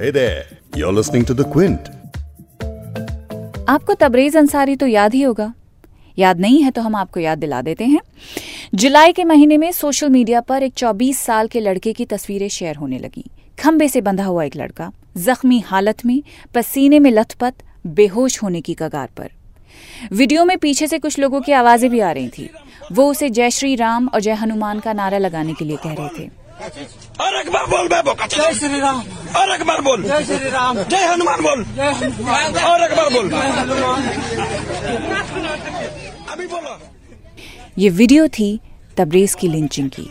Hey there. आपको तबरेज अंसारी तो याद ही होगा। याद नहीं है तो हम आपको याद दिला देते हैं। जुलाई के महीने में सोशल मीडिया पर एक 24 साल के लड़के की तस्वीरें शेयर होने लगी। खंबे से बंधा हुआ एक लड़का, जख्मी हालत में, पसीने में लथपथ, बेहोश होने की कगार पर। वीडियो में पीछे से कुछ लोगों की आवाज़ें भी आ रही थी। वो उसे जय श्री राम और जय हनुमान का नारा लगाने के लिए कह रहे थे। और एक बार बोल बे बोका जय श्री राम और एक बार बोल। जय श्री राम जय हनुमान बोल। और एक बार बोल अभी बोलो। ये वीडियो थी तबरेज की लिंचिंग की।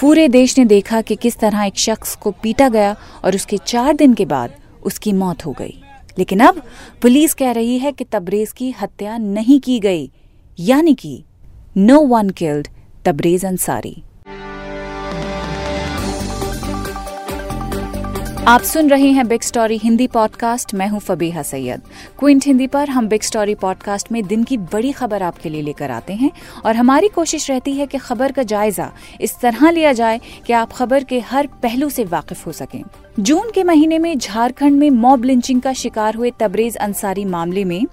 पूरे देश ने देखा कि किस तरह एक शख्स को पीटा गया और उसके चार दिन के बाद उसकी मौत हो गई। लेकिन अब पुलिस कह रही है कि तबरेज की हत्या नहीं की गई। यानी कि no one killed Tabrez Ansari. आप सुन रहे हैं बिग स्टोरी हिंदी पॉडकास्ट मैं हूँ फबीहा सैयद। क्विंट हिंदी पर हम बिग स्टोरी पॉडकास्ट में दिन की बड़ी खबर आपके लिए लेकर आते हैं और हमारी कोशिश रहती है कि खबर का जायजा इस तरह लिया जाए कि आप खबर के हर पहलू से वाकिफ हो सकें। जून के महीने में झारखंड में मॉब लिंचिंग का शिकार हुए तबरेज अंसारी मामले में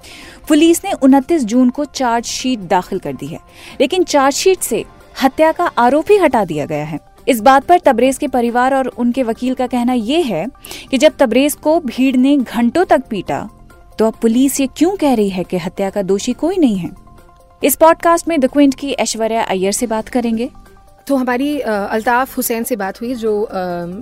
पुलिस ने 29 जून को चार्जशीट दाखिल कर दी है। लेकिन चार्जशीट से हत्या का आरोप हटा दिया गया है। इस बात पर तबरेज के परिवार और उनके वकील का कहना यह है कि जब तबरेज को भीड़ ने घंटों तक पीटा तो अब पुलिस ये क्यों कह रही है कि हत्या का दोषी कोई नहीं है? इस पॉडकास्ट में द क्विंट की ऐश्वर्या अय्यर से बात करेंगे। तो हमारी अल्ताफ हुसैन से बात हुई, जो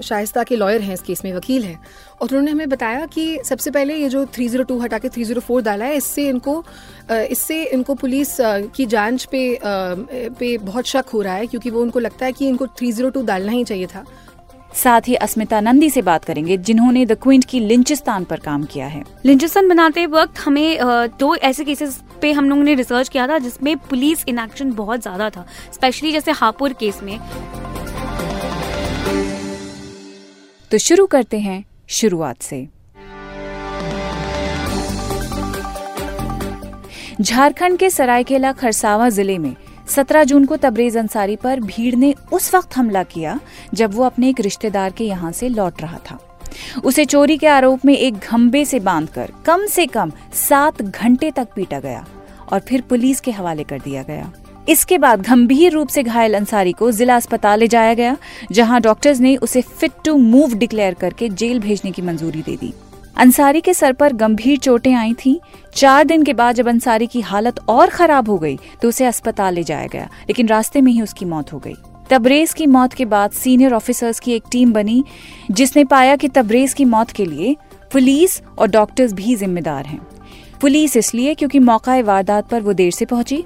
शाइस्ता के लॉयर हैं इस केस में, वकील हैं, और उन्होंने हमें बताया कि सबसे पहले ये जो 302 हटा के 304 डाला है, इससे इनको इससे इनको पुलिस की जाँच पे पे बहुत शक हो रहा है, क्योंकि वो उनको लगता है कि इनको 302 डालना ही चाहिए था। साथ ही अस्मिता नंदी से बात करेंगे जिन्होंने द क्विंट की लिंचिस्तान पर काम किया है। लिंचस्टन बनाते वक्त हमें दो ऐसे केसेस पे हम लोगों ने रिसर्च किया था जिसमें पुलिस इनएक्शन बहुत ज़्यादा था स्पेशली जैसे हापुर केस में। तो शुरू करते हैं शुरुआत से। झारखंड के सरायकेला खरसावा ज़िले में 17 जून को तबरेज अंसारी पर भीड़ ने उस वक्त हमला किया जब वो अपने एक रिश्तेदार के यहाँ से लौट रहा था। उसे चोरी के आरोप में एक घंबे से बांधकर कम से कम सात घंटे तक पीटा गया और फिर पुलिस के हवाले कर दिया गया। इसके बाद गंभीर रूप से घायल अंसारी को जिला अस्पताल ले जाया गया, जहाँ डॉक्टर्स ने उसे फिट टू मूव डिक्लेयर करके जेल भेजने की मंजूरी दे दी। अंसारी के सर पर गंभीर चोटें आई थीं। चार दिन के बाद जब अंसारी की हालत और खराब हो गई तो उसे अस्पताल ले जाया गया, लेकिन रास्ते में ही उसकी मौत हो गई। तबरेज की मौत के बाद सीनियर ऑफिसर्स की एक टीम बनी, जिसने पाया कि तबरेज की मौत के लिए पुलिस और डॉक्टर्स भी जिम्मेदार हैं। पुलिस इसलिए क्योंकि मौका वारदात पर वो देर से पहुँची,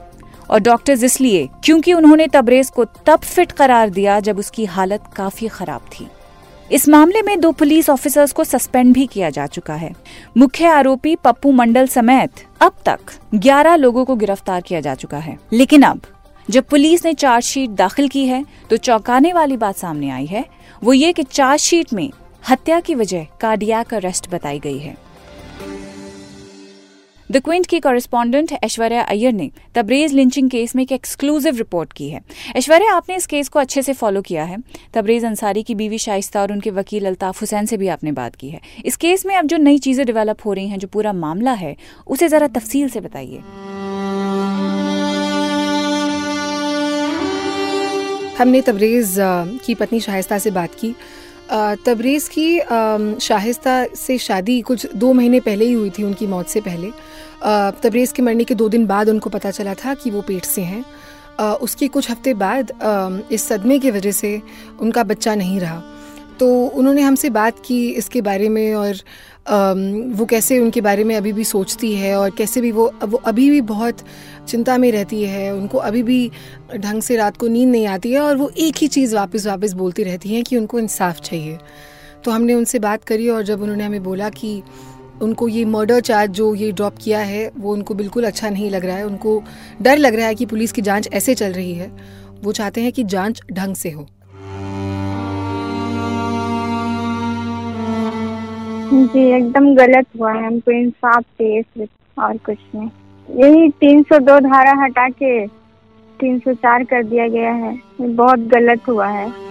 और डॉक्टर्स इसलिए क्योंकि उन्होंने तबरेज को तब फिट करार दिया जब उसकी हालत काफ़ी खराब थी। इस मामले में दो पुलिस ऑफिसर्स को सस्पेंड भी किया जा चुका है। मुख्य आरोपी पप्पू मंडल समेत अब तक 11 लोगों को गिरफ़्तार किया जा चुका है। लेकिन अब जब पुलिस ने चार्जशीट दाखिल की है तो चौंकाने वाली बात सामने आई है। वो ये कि चार्जशीट में हत्या की वजह कार्डियक अरेस्ट बताई गई है। द क्विंट की कॉरेस्पॉन्डेंट ऐश्वर्या अय्यर ने तबरेज लिंचिंग केस में एक एक्सक्लूसिव रिपोर्ट की है। ऐश्वर्या, आपने इस केस को अच्छे से फॉलो किया है। तबरेज अंसारी की बीवी शाइस्ता और उनके वकील अल्ताफ हुसैन से भी आपने बात की है। इस केस में अब जो नई चीज़ें डेवलप हो रही हैं, जो पूरा मामला है, उसे जरा तफसील से बताइए। हमने तबरेज़ की पत्नी शाइस्ता से बात की। तबरेज़ की शाहिस्ता से शादी कुछ दो महीने पहले ही हुई थी उनकी मौत से पहले। तबरेज़ के मरने के दो दिन बाद उनको पता चला था कि वो पेट से हैं। उसके कुछ हफ़्ते बाद इस सदमे की वजह से उनका बच्चा नहीं रहा। तो उन्होंने हमसे बात की इसके बारे में और वो कैसे उनके बारे में अभी भी सोचती है और कैसे भी वो वो अभी भी बहुत चिंता में रहती है। उनको अभी भी ढंग से रात को नींद नहीं आती है और वो एक ही चीज़ वापस वापस बोलती रहती हैं कि उनको इंसाफ चाहिए। तो हमने उनसे बात करी और जब उन्होंने हमें बोला कि उनको ये मर्डर चार्ज जो ये ड्रॉप किया है, वो उनको बिल्कुल अच्छा नहीं लग रहा है। उनको डर लग रहा है कि पुलिस की जाँच ऐसे चल रही है। वो चाहते हैं कि जाँच ढंग से हो। जी, एकदम गलत हुआ है। हमको इंसाफ चाहिए सिर्फ़ और कुछ नहीं। यही तीन सौ दो धारा हटा के तीन सौ चार कर दिया गया है। बहुत गलत हुआ है।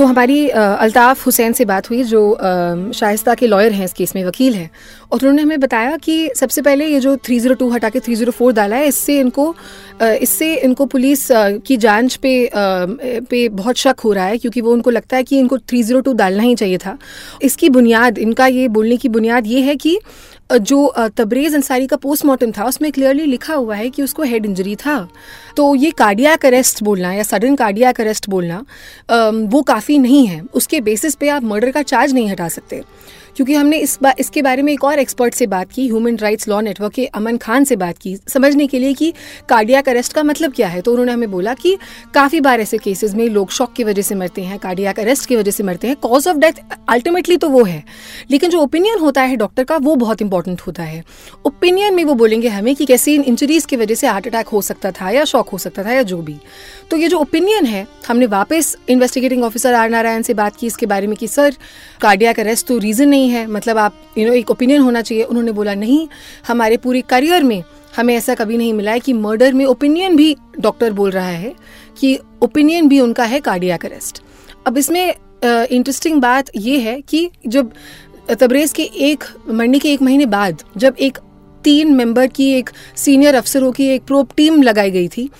तो हमारी अल्ताफ़ हुसैन से बात हुई, जो शाइस्ता के लॉयर हैं इस केस में, वकील हैं, और उन्होंने हमें बताया कि सबसे पहले ये जो 302 हटा के 304 डाला है, इससे इनको इससे इनको पुलिस की जाँच पे पे बहुत शक हो रहा है, क्योंकि वो उनको लगता है कि इनको 302 डालना ही चाहिए था। इसकी बुनियाद, इनका ये बोलने की बुनियाद ये है कि जो तबरेज़ अंसारी का पोस्टमार्टम था, उसमें क्लियरली लिखा हुआ है कि उसको हेड इंजरी था। तो ये कार्डिया अरेस्ट बोलना या सडन कार्डिया अरेस्ट बोलना वो काफ़ी नहीं है। उसके बेसिस पे आप मर्डर का चार्ज नहीं हटा सकते। क्योंकि हमने इस बा, इसके बारे में एक और एक्सपर्ट से बात की ह्यूमन राइट्स लॉ नेटवर्क के अमन खान से बात की समझने के लिए कि कार्डियाक अरेस्ट का मतलब क्या है। तो उन्होंने हमें बोला कि काफ़ी बार ऐसे केसेस में लोग शॉक की वजह से मरते हैं कार्डियाक अरेस्ट की वजह से मरते हैं कॉज ऑफ़ डेथ अल्टीमेटली तो वो है। लेकिन जो ओपिनियन होता है डॉक्टर का वो बहुत इंपॉर्टेंट होता है। ओपिनियन में वो बोलेंगे हमें कि कैसे इन इंजरीज की वजह से हार्ट अटैक हो सकता था या शॉक हो सकता था या जो भी। तो ये जो ओपिनियन है हमने वापस इन्वेस्टिगेटिंग ऑफिसर आर नारायण से बात की इसके बारे में कि सर कार्डियाक अरेस्ट तो रीज़न नहीं है। मतलब आप यू नो एक ओपिनियन होना चाहिए। उन्होंने बोला नहीं हमारे पूरे करियर में हमें ऐसा कभी नहीं मिला है कि मर्डर में ओपिनियन भी डॉक्टर बोल रहा है कि ओपिनियन भी उनका है कार्डियाक अरेस्ट अब इसमें इंटरेस्टिंग uh, बात यह है कि जब तबरेज के एक मरने के एक महीने बाद जब एक तीन मेंबर की एक सीनियर अफसरों की एक प्रोप टीम लगाई गई थी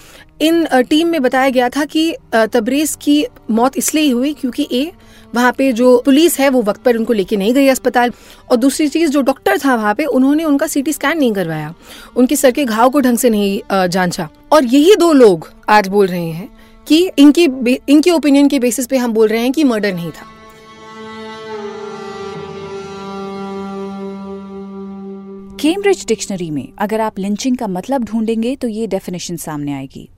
इन टीम में बताया गया था कि तबरेज की मौत इसलिए हुई क्योंकि ए वहाँ पे जो पुलिस है, वो वक्त पर उनको लेके नहीं गई अस्पताल। और दूसरी चीज़, जो डॉक्टर था वहाँ पे, उन्होंने उनका सीटी स्कैन नहीं करवाया। उनके सर के घाव को ढंग से नहीं जांचा। और यही दो लोग आज बोल रहे हैं कि इनकी इनके ओपिनियन के बेसिस पे हम बोल रहे हैं कि मर्डर नहीं था। केम्ब्रिज डिक्शनरी में अगर आप लिंचिंग का मतलब ढूंढेंगे तो ये डेफिनेशन सामने आएगी।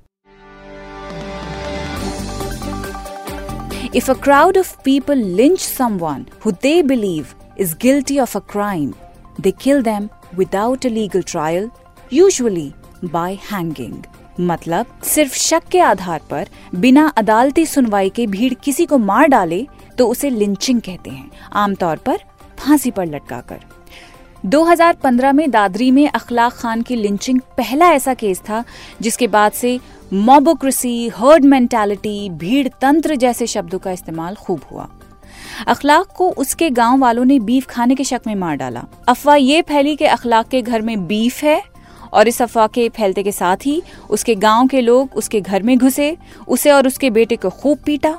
If a crowd of people lynch someone who they believe is guilty of a crime, they kill them without a legal trial, usually by hanging. मतलब सिर्फ शक के आधार पर बिना अदालती सुनवाई के भीड़ किसी को मार डाले तो उसे लिंचिंग कहते हैं आमतौर पर फांसी पर लटकाकर 2015 में दादरी में अखलाक खान की लिंचिंग पहला ऐसा केस था, जिसके बाद से मोबोक्रेसी हर्ड मेंटालिटी भीड़ तंत्र जैसे शब्दों का इस्तेमाल खूब हुआ। अखलाक को उसके गाँव वालों ने बीफ खाने के शक में मार डाला। अफवाह ये फैली कि अखलाक के घर में बीफ है, और इस अफवाह के फैलते के साथ ही उसके गाँव के लोग उसके घर में घुसे, उसे और उसके बेटे को खूब पीटा।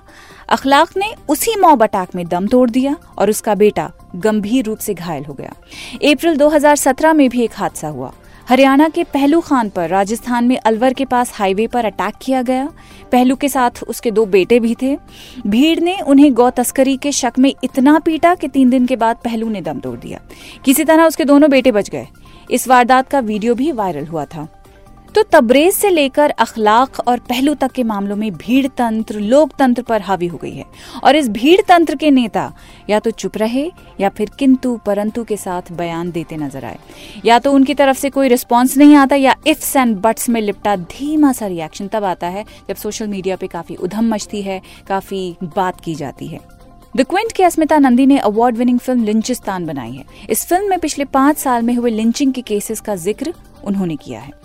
अखलाक ने उसी मॉब अटैक में दम तोड़ दिया और उसका बेटा गंभीर रूप से घायल हो गया। अप्रैल 2017 में भी एक हादसा हुआ। हरियाणा के पहलू खान पर राजस्थान में अलवर के पास हाईवे पर अटैक किया गया। पहलू के साथ उसके दो बेटे भी थे। भीड़ ने उन्हें गौ तस्करी के शक में इतना पीटा कि तीन दिन के बाद पहलू ने दम तोड़ दिया। किसी तरह उसके दोनों बेटे बच गए। इस वारदात का वीडियो भी वायरल हुआ था। तो तबरेज से लेकर अखलाक और पहलू तक के मामलों में भीड़ तंत्र, लोकतंत्र पर हावी हो गई है। और इस भीड़ तंत्र के नेता या तो चुप रहे या फिर किंतु परंतु के साथ बयान देते नज़र आए। या तो उनकी तरफ़ से कोई रिस्पॉन्स नहीं आता या इफ्स एंड बट्स में लिपटा धीमा सा रिएक्शन तब आता है जब सोशल मीडिया पे काफ़ी उधम मचती है, काफ़ी बात की जाती है। द क्विंट की अस्मिता नंदी ने अवार्ड विनिंग फ़िल्म लिंचिस्तान बनाई है। इस फ़िल्म में पिछले पाँच साल में हुए लिंचिंग के केसेस का ज़िक्र उन्होंने किया है।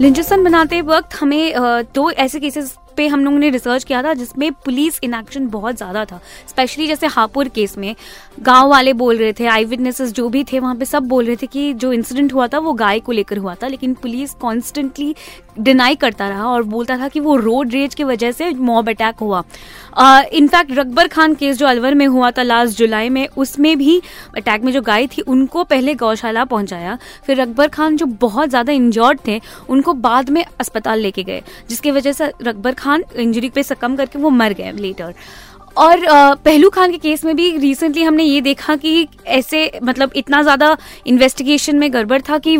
लिंचसन बनाते वक्त हमें दो ऐसे केसेस पे हम लोगों ने रिसर्च किया था जिसमें पुलिस इनएक्शन बहुत ज़्यादा था। स्पेशली जैसे हापुर केस में, गाँव वाले बोल रहे थे आई विटनेसेस जो भी थे, वहाँ पे सब बोल रहे थे कि जो इंसिडेंट हुआ था वो गाय को लेकर हुआ था, लेकिन पुलिस कॉन्स्टेंटली डिनाई करता रहा और बोलता था कि वो रोड रेज की वजह से मॉब अटैक हुआ। In fact Rakbar Khan case जो अलवर में हुआ था लास्ट जुलाई में, उसमें भी अटैक में जो गाय थी, उनको पहले गौशाला पहुँचाया। फिर रकबर खान जो बहुत ज़्यादा इंजर्ड थे, उनको बाद में अस्पताल लेके गए, जिसकी वजह से रकबर खान इंजरी पे सकम करके वो मर गए लेटर और पहलू खान के केस में भी रिसेंटली हमने ये देखा कि ऐसे मतलब इतना ज़्यादा इन्वेस्टिगेशन में गड़बड़ था कि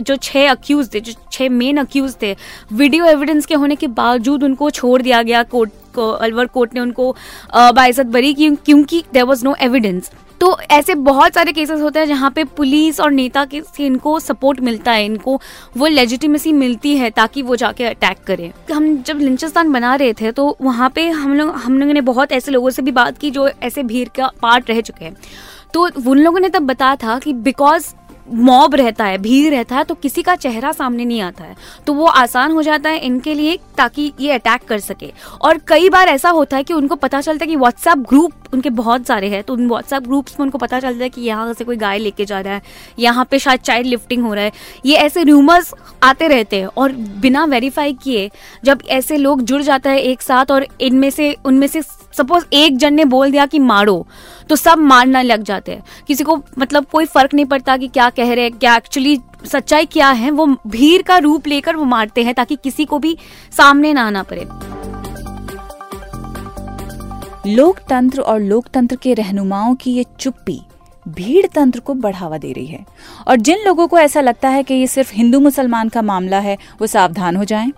जो छह अक्यूज थे, जो छह मेन अक्यूज थे वीडियो एविडेंस के होने के बावजूद उनको छोड़ दिया गया, कोर्ट अलवर कोर्ट ने उनको बाइजत बरी की, क्योंकि देर वॉज़ नो एविडेंस तो ऐसे बहुत सारे केसेस होते हैं जहाँ पे पुलिस और नेता के इनको सपोर्ट मिलता है, इनको वो लेजिटिमेसी मिलती है ताकि वो जाके अटैक करें। हम जब लिंचस्तान बना रहे थे तो वहाँ पे हम लोग, हम लोगों ने बहुत ऐसे लोगों से भी बात की जो ऐसे भीड़ का पार्ट रह चुके हैं। तो उन लोगों ने तब बताया था कि बिकॉज़ मॉब रहता है, भीड़ रहता है तो किसी का चेहरा सामने नहीं आता है। तो वो आसान हो जाता है इनके लिए ताकि ये अटैक कर सके। और कई बार ऐसा होता है कि उनको पता चलता है कि व्हाट्सएप ग्रुप उनके बहुत सारे हैं तो उन व्हाट्सएप ग्रुप्स में उनको पता चलता है कि यहाँ से कोई गाय लेके जा रहा है, यहाँ पे शायद चाइल्ड लिफ्टिंग हो रहा है। ये ऐसे रूमर्स आते रहते हैं और बिना वेरीफाई किए जब ऐसे लोग जुड़ जाता है एक साथ और इनमें से, उनमें से सपोज़ एक जन ने बोल दिया कि मारो तो सब मारना लग जाते हैं। किसी को मतलब कोई फ़र्क नहीं पड़ता कि क्या कह रहे हैं क्या एक्चुअली सच्चाई क्या है, वो भीड़ का रूप लेकर वो मारते हैं ताकि किसी को भी सामने ना आना पड़े। लोकतंत्र और लोकतंत्र के रहनुमाओं की ये चुप्पी भीड़ तंत्र को बढ़ावा दे रही है। और जिन लोगों को ऐसा लगता है कि ये सिर्फ़ हिंदू मुसलमान का मामला है, वो सावधान हो जाएँ,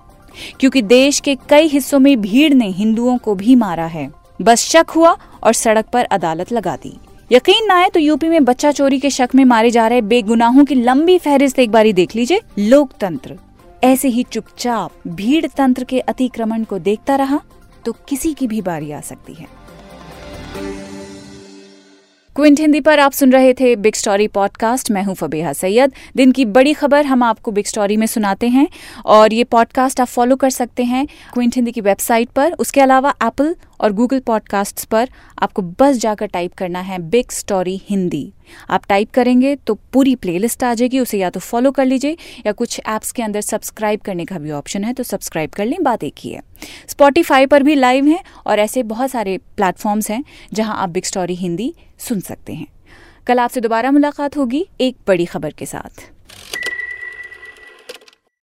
क्योंकि देश के कई हिस्सों में भीड़ ने हिंदुओं को भी मारा है। बस शक हुआ और सड़क पर अदालत लगा दी। यकीन ना आए तो यूपी में बच्चा चोरी के शक में मारे जा रहे बेगुनाहों की लंबी फहरिस्त एक बारी देख लीजिए। लोकतंत्र। ऐसे ही चुपचाप भीड़ तंत्र के अतिक्रमण को देखता रहा तो किसी की भी बारी आ सकती है। क्विंट हिंदी पर आप सुन रहे थे बिग स्टोरी पॉडकास्ट। मैं हूँ फबीहा सैयद। दिन की बड़ी खबर हम आपको बिग स्टोरी में सुनाते हैं और ये पॉडकास्ट आप फॉलो कर सकते हैं क्विंट हिंदी की वेबसाइट पर। उसके अलावा एप्पल और गूगल पॉडकास्ट पर आपको बस जाकर टाइप करना है बिग स्टोरी हिंदी। आप टाइप करेंगे तो पूरी प्लेलिस्ट आ जाएगी, उसे या तो फॉलो कर लीजिए, या कुछ ऐप्स के अंदर सब्सक्राइब करने का भी ऑप्शन है तो सब्सक्राइब कर लें, बात एक ही है। स्पॉटिफाई पर भी लाइव हैं और ऐसे बहुत सारे प्लेटफॉर्म्स हैं जहाँ आप बिग स्टोरी हिंदी सुन सकते हैं। कल आपसे दोबारा मुलाकात होगी, एक बड़ी खबर के साथ।